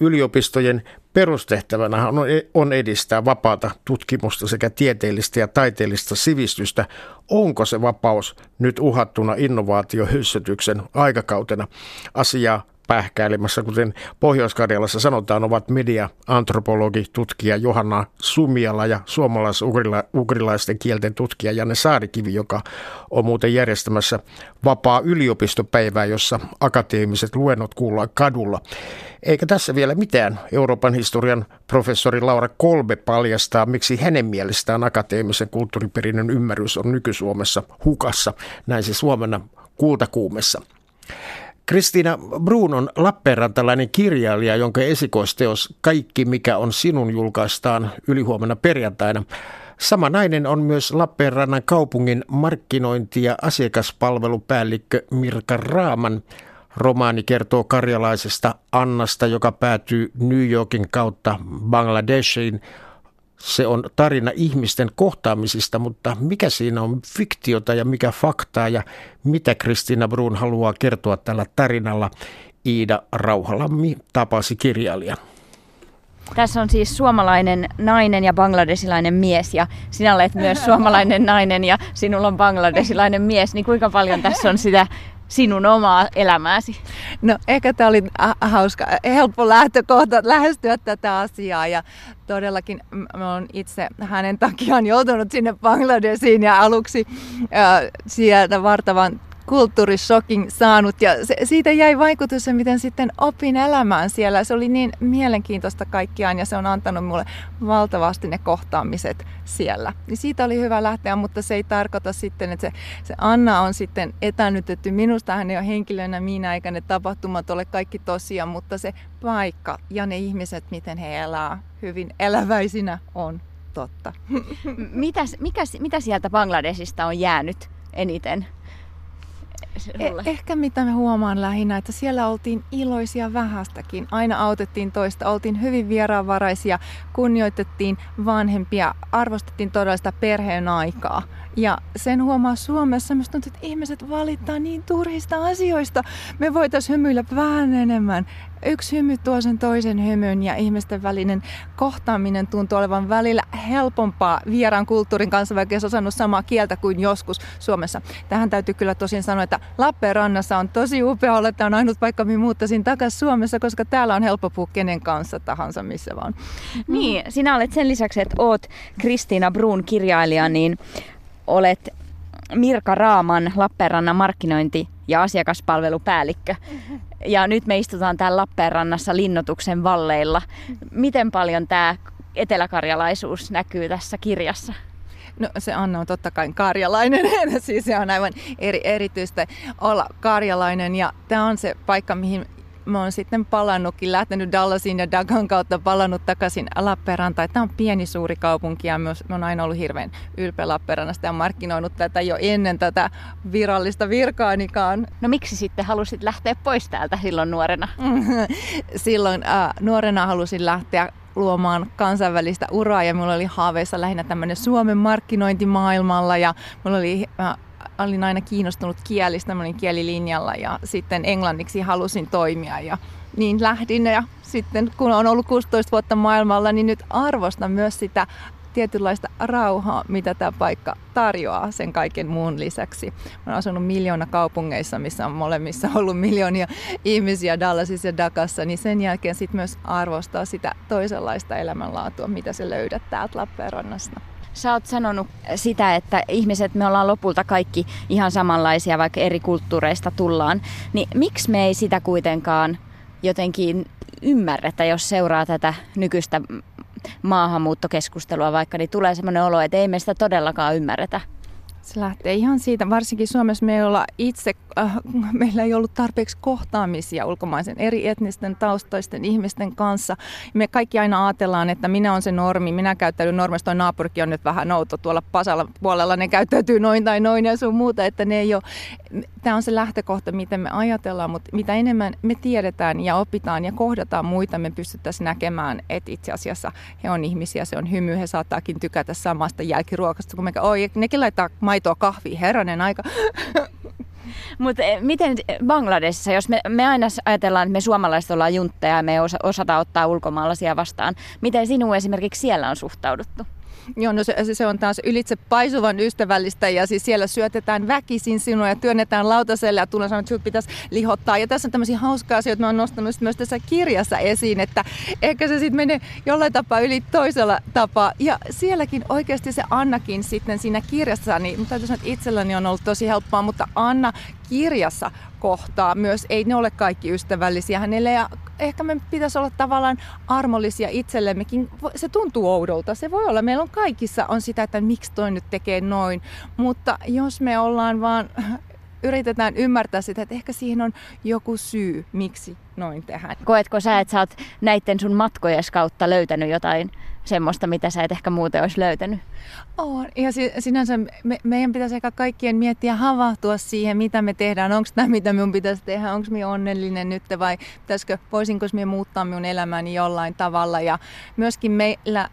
Yliopistojen perustehtävänä on edistää vapaata tutkimusta sekä tieteellistä ja taiteellista sivistystä. Onko se vapaus nyt uhattuna innovaatiohyssytyksen aikakautena? Asiaa pähkäilemässä, kuten Pohjois-Karjalassa sanotaan, ovat media-antropologi, tutkija Johanna Sumiala ja suomalais-ugrilaisten kielten tutkija Janne Saarikivi, joka on muuten järjestämässä vapaa yliopistopäivää, jossa akateemiset luennot kuullaan kadulla. Eikä tässä vielä mitään. Euroopan historian professori Laura Kolbe paljastaa, miksi hänen mielestään akateemisen kulttuuriperinnön ymmärrys on nyky-Suomessa hukassa, näin se Suomena kultakuumessa. Kristiina Bruun on Lappeenrantalainen kirjailija, jonka esikoisteos Kaikki mikä on sinun julkaistaan ylihuomenna perjantaina. Sama nainen on myös Lappeenrannan kaupungin markkinointi- ja asiakaspalvelupäällikkö Mirka Raaman. Romaani kertoo karjalaisesta Annasta, joka päätyy New Yorkin kautta Bangladeshiin se on tarina ihmisten kohtaamisista, mutta mikä siinä on fiktiota ja mikä faktaa ja mitä Kristiina Brun haluaa kertoa tällä tarinalla? Iida Rauhalammi tapasi kirjailijan. Tässä on siis suomalainen nainen ja bangladesilainen mies ja sinä olet myös suomalainen nainen ja sinulla on bangladesilainen mies, niin kuinka paljon tässä on sitä sinun omaa elämääsi? No ehkä tämä oli hauska, helppo lähtökohta lähestyä tätä asiaa ja todellakin mä olen itse hänen takiaan joutunut sinne Bangladesiin ja aluksi äh, sieltä vartavan kulttuurishokin saanut ja se, siitä jäi vaikutus, miten sitten opin elämään siellä. Se oli niin mielenkiintoista kaikkiaan ja se on antanut mulle valtavasti ne kohtaamiset siellä. Niin siitä oli hyvä lähteä, mutta se ei tarkoita sitten, että se, se Anna on sitten etänytetty. Minusta hän ei ole henkilönä minä eikä ne tapahtumat ole kaikki tosia, mutta se paikka ja ne ihmiset, miten he elää hyvin eläväisinä on totta. Mitäs, mikä, mitä sieltä Bangladesista on jäänyt eniten? Eh, ehkä mitä me huomaan lähinnä, että siellä oltiin iloisia vähästäkin. Aina autettiin toista, oltiin hyvin vieraanvaraisia, kunnioitettiin vanhempia, arvostettiin todella sitä perheen aikaa. Ja sen huomaa Suomessa, myös tuntuu, että ihmiset valittaa niin turhista asioista. Me voitaisiin hymyillä vähän enemmän. Yksi hymy tuo sen toisen hymyn ja ihmisten välinen kohtaaminen tuntuu olevan välillä helpompaa vieraan kulttuurin kanssa, vaikka jos osannut samaa kieltä kuin joskus Suomessa. Tähän täytyy kyllä tosin sanoa, että Lappeenrannassa on tosi upea olla, että on ainut paikka, mihin muuttaisin takaisin Suomessa, koska täällä on helppo puhua kenen kanssa tahansa missä vaan. Niin, sinä olet sen lisäksi, että oot Kristiina Bruun kirjailija, niin olet Mirka Raaman Lappeenrannan markkinointi- ja asiakaspalvelupäällikkö. Ja nyt me istutaan täällä Lappeenrannassa linnotuksen valleilla. Miten paljon tämä eteläkarjalaisuus näkyy tässä kirjassa? No se Anna on totta kai karjalainen, siis se on aivan eri, erityistä olla karjalainen ja tämä on se paikka, mihin mä oon sitten palannutkin, lähtenyt Dallasin ja Dagan kautta palannut takaisin Lappeenrantaan. Tämä on pieni suuri kaupunki ja myös, mä oon aina ollut hirveän ylpeä Lappeenrannasta ja markkinoinut tätä jo ennen tätä virallista virkaanikaan. No miksi sitten halusit lähteä pois täältä silloin nuorena? silloin äh, nuorena halusin lähteä luomaan kansainvälistä uraa ja mulla oli haaveissa lähinnä tämmöinen Suomen markkinointi maailmalla ja mulla oli äh, olin aina kiinnostunut kielistä, mä olin kielilinjalla ja sitten englanniksi halusin toimia ja niin lähdin ja sitten kun on ollut 16 vuotta maailmalla, niin nyt arvostan myös sitä tietynlaista rauhaa, mitä tämä paikka tarjoaa sen kaiken muun lisäksi. Mä olen asunut miljoona kaupungeissa, missä on molemmissa ollut miljoonia ihmisiä Dallasissa ja Dakassa, niin sen jälkeen sitten myös arvostaa sitä toisenlaista elämänlaatua, mitä se löydät täältä Lappeenrannasta. Sä oot sanonut sitä, että ihmiset, me ollaan lopulta kaikki ihan samanlaisia, vaikka eri kulttuureista tullaan. Niin miksi me ei sitä kuitenkaan jotenkin ymmärretä, jos seuraa tätä nykyistä maahanmuuttokeskustelua vaikka, niin tulee sellainen olo, että ei me sitä todellakaan ymmärretä. Se lähtee ihan siitä, varsinkin Suomessa me ei olla itse, äh, meillä ei ollut tarpeeksi kohtaamisia ulkomaisen eri etnisten taustaisten ihmisten kanssa. Me kaikki aina ajatellaan, että minä on se normi, minä käyttäydyn normista, toi naapurikin on nyt vähän outo tuolla Pasalla puolella, ne käyttäytyy noin tai noin ja sun muuta, että ne ei ole, tämä on se lähtökohta, miten me ajatellaan, mutta mitä enemmän me tiedetään ja opitaan ja kohdataan muita, me pystyttäisiin näkemään, että itse asiassa he on ihmisiä, se on hymy, he saattaakin tykätä samasta jälkiruokasta, kun me, oi, nekin laittaa maitoa kahviin, herranen aika. Mutta eh, miten Bangladesissa, jos me, me aina ajatellaan, että me suomalaiset ollaan juntteja ja me osa, osataan ottaa ulkomaalaisia vastaan, miten sinun esimerkiksi siellä on suhtauduttu? Joo, no se, se on taas ylitse paisuvan ystävällistä ja siis siellä syötetään väkisin sinua ja työnnetään lautaselle ja tulee sanoa, että sinut pitäisi lihottaa. Ja tässä on tämmöisiä hauskaa asioita, mä oon nostanut myös tässä kirjassa esiin, että ehkä se sitten menee jollain tapaa yli toisella tapaa. Ja sielläkin oikeasti se Annakin sitten siinä kirjassa, niin mutta täytyy sanoa, että itselläni on ollut tosi helppoa, mutta Anna kirjassa kohtaa myös, ei ne ole kaikki ystävällisiä hänelle ja ehkä me pitäisi olla tavallaan armollisia itsellemmekin. Se tuntuu oudolta, se voi olla. Meillä on kaikissa on sitä, että miksi toi nyt tekee noin, mutta jos me ollaan vaan yritetään ymmärtää sitä, että ehkä siihen on joku syy, miksi noin tehdään. Koetko sä, että sä oot näiden sun matkojen kautta löytänyt jotain semmoista, mitä sä et ehkä muuten olisi löytänyt? On. Ja sinänsä me, meidän pitäisi ehkä kaikkien miettiä havahtua siihen, mitä me tehdään. Onko tämä, mitä minun pitäisi tehdä? Onko minä onnellinen nyt vai pitäisikö, voisinko minä muuttaa minun elämäni jollain tavalla? Ja myöskin meillä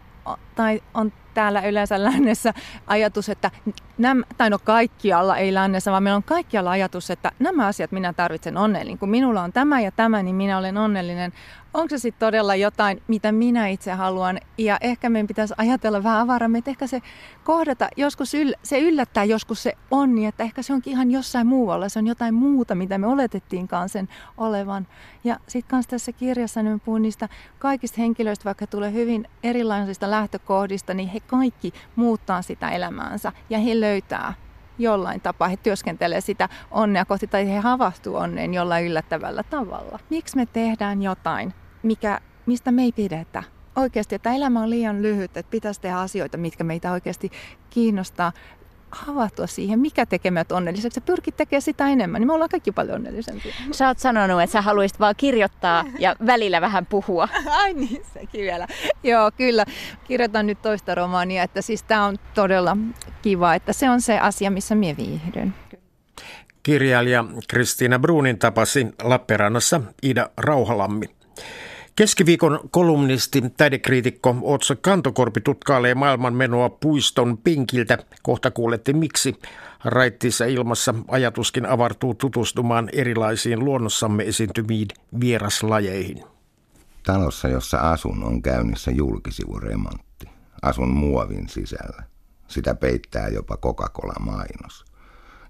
tai on täällä yleensä lännessä ajatus, että nämä, tai no kaikkialla ei lännessä, vaan meillä on kaikkialla ajatus, että nämä asiat minä tarvitsen onnellinen. Kun minulla on tämä ja tämä, niin minä olen onnellinen. Onko se sitten todella jotain, mitä minä itse haluan? Ja ehkä meidän pitäisi ajatella vähän avarammin, että ehkä se kohdata, joskus yl, se yllättää joskus se onni, niin, että ehkä se onkin ihan jossain muualla. Se on jotain muuta, mitä me oletettiinkaan sen olevan. Ja sitten kanssa tässä kirjassa niin puhun niistä kaikista henkilöistä, vaikka tulee hyvin erilaisista lähtökohdista, niin he kaikki muuttaa sitä elämäänsä ja he löytää jollain tapaa, he työskentelee sitä onnea kohti tai he havahtuu onneen jollain yllättävällä tavalla. Miksi me tehdään jotain, mikä, mistä me ei pidetä? Oikeasti, että elämä on liian lyhyt, että pitäisi tehdä asioita, mitkä meitä oikeasti kiinnostaa havahtua siihen, mikä tekee meidät onnelliseksi ja pyrkii tekemään sitä enemmän, niin me ollaan kaikki paljon onnellisempia. Sä oot sanonut, että sä haluaisit vaan kirjoittaa ja välillä vähän puhua. Ai niin, sekin vielä. Joo, kyllä. Kirjoitan nyt toista romaania, että siis tää on todella kiva, että se on se asia, missä minä viihdyn. Kirjailija Kristiina Bruunin tapasi Lappeenrannassa Ida Rauhalammi. Keskiviikon kolumnisti, taidekriitikko Otso Kantokorpi tutkailee maailmanmenoa puiston pinkiltä. Kohta kuulette miksi. Raittiissa ilmassa ajatuskin avartuu tutustumaan erilaisiin luonnossamme esiintymiin vieraslajeihin. Talossa, jossa asun, on käynnissä julkisivuremontti. Asun muovin sisällä. Sitä peittää jopa Coca-Cola-mainos.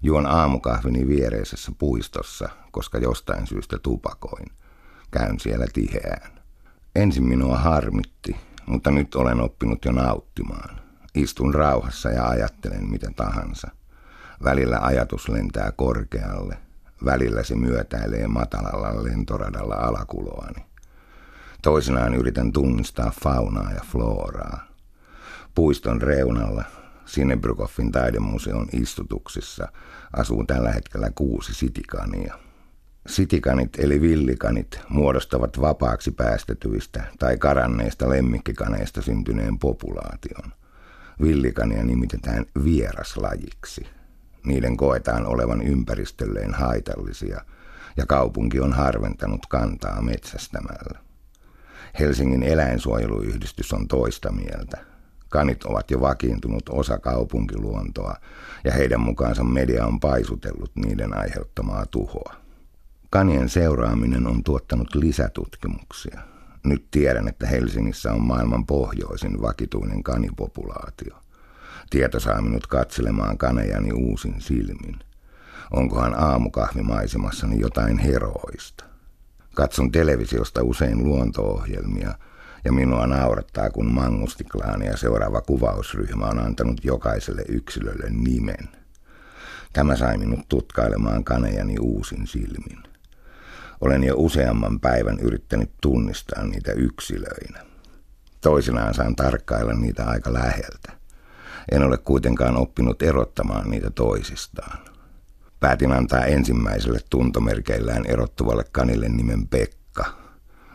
Juon aamukahvini viereisessä puistossa, koska jostain syystä tupakoin. Käyn siellä tiheään. Ensin minua harmitti, mutta nyt olen oppinut jo nauttimaan. Istun rauhassa ja ajattelen mitä tahansa. Välillä ajatus lentää korkealle, välillä se myötäilee matalalla lentoradalla alakuloani. Toisinaan yritän tunnistaa faunaa ja floraa. Puiston reunalla, Sinebrykoffin taidemuseon istutuksissa, asuu tällä hetkellä kuusi sitikania – Sitikanit eli villikanit muodostavat vapaaksi päästetyistä tai karanneista lemmikkikaneista syntyneen populaation. Villikania nimitetään vieraslajiksi. Niiden koetaan olevan ympäristölleen haitallisia ja kaupunki on harventanut kantaa metsästämällä. Helsingin eläinsuojeluyhdistys on toista mieltä. Kanit ovat jo vakiintunut osa kaupunkiluontoa ja heidän mukaansa media on paisutellut niiden aiheuttamaa tuhoa. Kanien seuraaminen on tuottanut lisätutkimuksia. Nyt tiedän, että Helsingissä on maailman pohjoisin vakituinen kanipopulaatio. Tieto saa minut katselemaan kanejani uusin silmin. Onkohan aamukahvimaisemmassani jotain heroista? Katson televisiosta usein luonto-ohjelmia ja minua naurattaa, kun Mangustiklaani ja seuraava kuvausryhmä on antanut jokaiselle yksilölle nimen. Tämä sai minut tutkailemaan kanejani uusin silmin. Olen jo useamman päivän yrittänyt tunnistaa niitä yksilöinä. Toisinaan saan tarkkailla niitä aika läheltä. En ole kuitenkaan oppinut erottamaan niitä toisistaan. Päätin antaa ensimmäiselle tuntomerkeillään erottuvalle kanille nimen Pekka,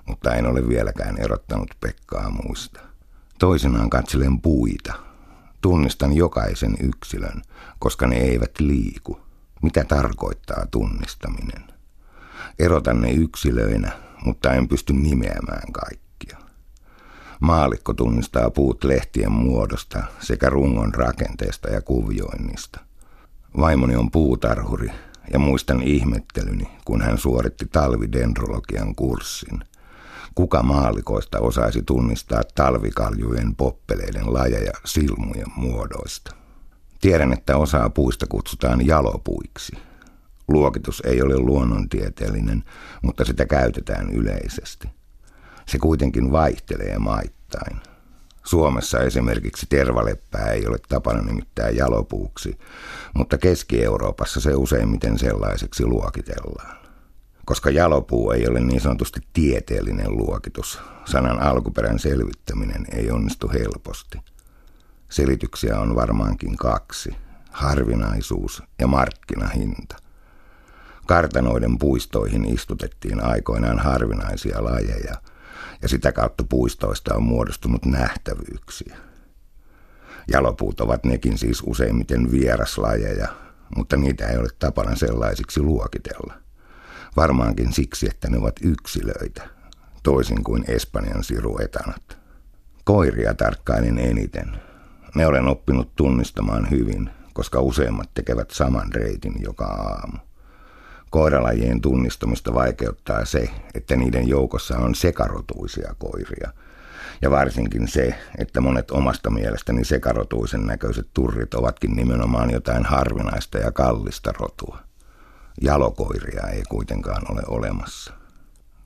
mutta en ole vieläkään erottanut Pekkaa muista. Toisinaan katselen puita. Tunnistan jokaisen yksilön, koska ne eivät liiku. Mitä tarkoittaa tunnistaminen? Erotan ne yksilöinä, mutta en pysty nimeämään kaikkia. Maalikko tunnistaa puut lehtien muodosta sekä rungon rakenteesta ja kuvioinnista. Vaimoni on puutarhuri ja muistan ihmettelyni, kun hän suoritti talvidendrologian kurssin. Kuka maalikoista osaisi tunnistaa talvikaljujen poppeleiden lajeja silmujen muodoista? Tiedän, että osaa puista kutsutaan jalopuiksi – Luokitus ei ole luonnontieteellinen, mutta sitä käytetään yleisesti. Se kuitenkin vaihtelee maittain. Suomessa esimerkiksi tervaleppää ei ole tapana nimittää jalopuuksi, mutta Keski-Euroopassa se useimmiten sellaiseksi luokitellaan. Koska jalopuu ei ole niin sanotusti tieteellinen luokitus, sanan alkuperän selvittäminen ei onnistu helposti. Selityksiä on varmaankin kaksi, harvinaisuus ja markkinahinta. Kartanoiden puistoihin istutettiin aikoinaan harvinaisia lajeja, ja sitä kautta puistoista on muodostunut nähtävyyksiä. Jalopuut ovat nekin siis useimmiten vieraslajeja, mutta niitä ei ole tapana sellaisiksi luokitella. Varmaankin siksi, että ne ovat yksilöitä, toisin kuin Espanjan siruetanat. Koiria tarkkailin eniten. Ne olen oppinut tunnistamaan hyvin, koska useimmat tekevät saman reitin joka aamu. Koiralajien tunnistamista vaikeuttaa se, että niiden joukossa on sekarotuisia koiria. Ja varsinkin se, että monet omasta mielestäni sekarotuisen näköiset turrit ovatkin nimenomaan jotain harvinaista ja kallista rotua. Jalokoiria ei kuitenkaan ole olemassa.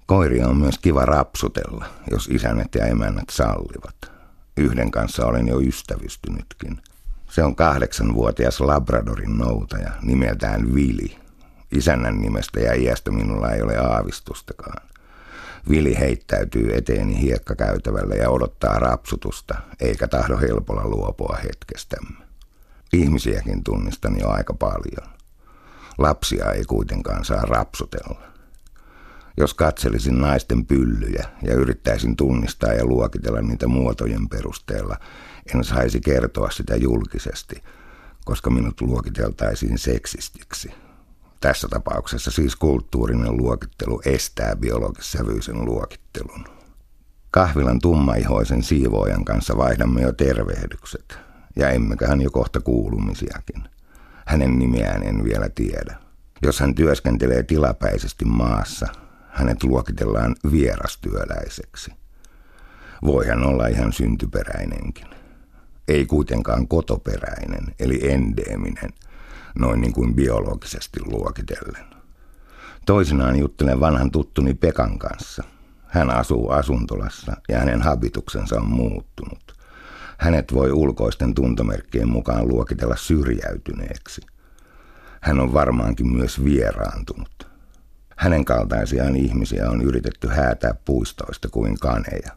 Koiria on myös kiva rapsutella, jos isänet ja emännät sallivat. Yhden kanssa olen jo ystävystynytkin. Se on kahdeksanvuotias Labradorin noutaja, nimeltään Vili. Isännän nimestä ja iästä minulla ei ole aavistustakaan. Vili heittäytyy eteeni hiekkakäytävällä ja odottaa rapsutusta, eikä tahdo helpolla luopua hetkestämme. Ihmisiäkin tunnistan jo aika paljon. Lapsia ei kuitenkaan saa rapsutella. Jos katselisin naisten pyllyjä ja yrittäisin tunnistaa ja luokitella niitä muotojen perusteella, en saisi kertoa sitä julkisesti, koska minut luokiteltaisiin seksistiksi. Tässä tapauksessa siis kulttuurinen luokittelu estää biologissävyisen luokittelun. Kahvilan tummaihoisen siivoojan kanssa vaihdamme jo tervehdykset, ja emmeköhän jo kohta kuulumisiakin. Hänen nimeään en vielä tiedä. Jos hän työskentelee tilapäisesti maassa, hänet luokitellaan vierastyöläiseksi. Voi hän olla ihan syntyperäinenkin. Ei kuitenkaan kotoperäinen, eli endeeminen, noin niin kuin biologisesti luokitellen. Toisinaan juttelen vanhan tuttuni Pekan kanssa. Hän asuu asuntolassa ja hänen habituksensa on muuttunut. Hänet voi ulkoisten tuntomerkkien mukaan luokitella syrjäytyneeksi. Hän on varmaankin myös vieraantunut. Hänen kaltaisiaan ihmisiä on yritetty häätää puistoista kuin kaneja.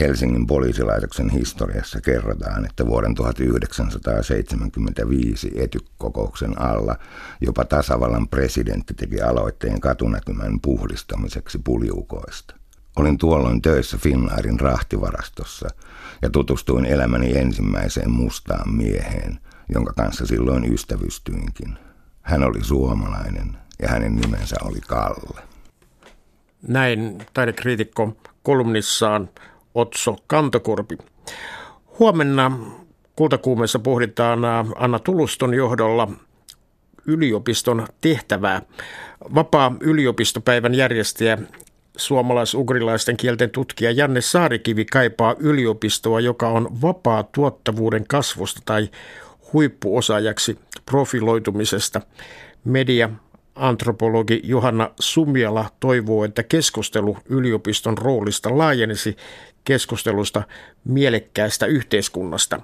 Helsingin poliisilaitoksen historiassa kerrotaan, että vuoden 1975 etykokouksen alla jopa tasavallan presidentti teki aloitteen katunäkymän puhdistamiseksi puliukoista. Olin tuolloin töissä Finnairin rahtivarastossa ja tutustuin elämäni ensimmäiseen mustaan mieheen, jonka kanssa silloin ystävystyinkin. Hän oli suomalainen ja hänen nimensä oli Kalle. Näin taidekriitikko kolumnissaan Otso Kantokorpi. Huomenna Kultakuumessa pohditaan Anna Tuluston johdolla yliopiston tehtävää. Vapaa yliopistopäivän järjestäjä suomalais-ugrilaisten kielten tutkija Janne Saarikivi kaipaa yliopistoa, joka on vapaa tuottavuuden kasvusta tai huippuosaajaksi profiloitumisesta. Media antropologi Johanna Sumiala toivoo, että keskustelu yliopiston roolista laajenisi keskustelusta mielekkäästä yhteiskunnasta.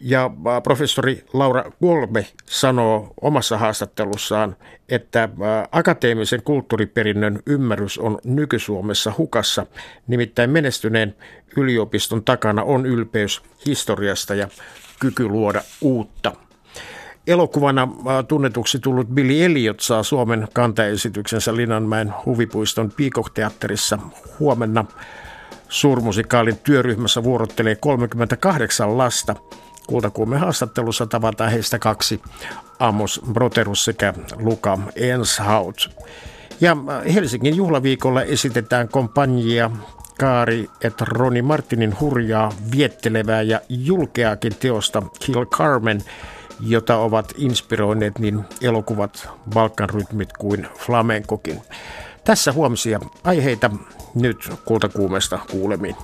Ja professori Laura Golme sanoo omassa haastattelussaan, että akateemisen kulttuuriperinnön ymmärrys on nyky-Suomessa hukassa. Nimittäin menestyneen yliopiston takana on ylpeys historiasta ja kyky luoda uutta. Elokuvana tunnetuksi tullut Billy Elliot saa Suomen kantaesityksensä Linnanmäen huvipuiston Peacock-teatterissa huomenna. Suurmusikaalin työryhmässä vuorottelee 38 lasta. Kultakuumen haastattelussa tavataan heistä kaksi, Amos Broterus sekä Luka Enshaut. Ja Helsingin juhlaviikolla esitetään kompanjia Kaari et Roni Martinin hurjaa, viettelevää ja julkeakin teosta Kill Carmen, jota ovat inspiroineet niin elokuvat, Balkanrytmit kuin flamenkokin. Tässä huomisia aiheita nyt kultakuumesta kuulemiin.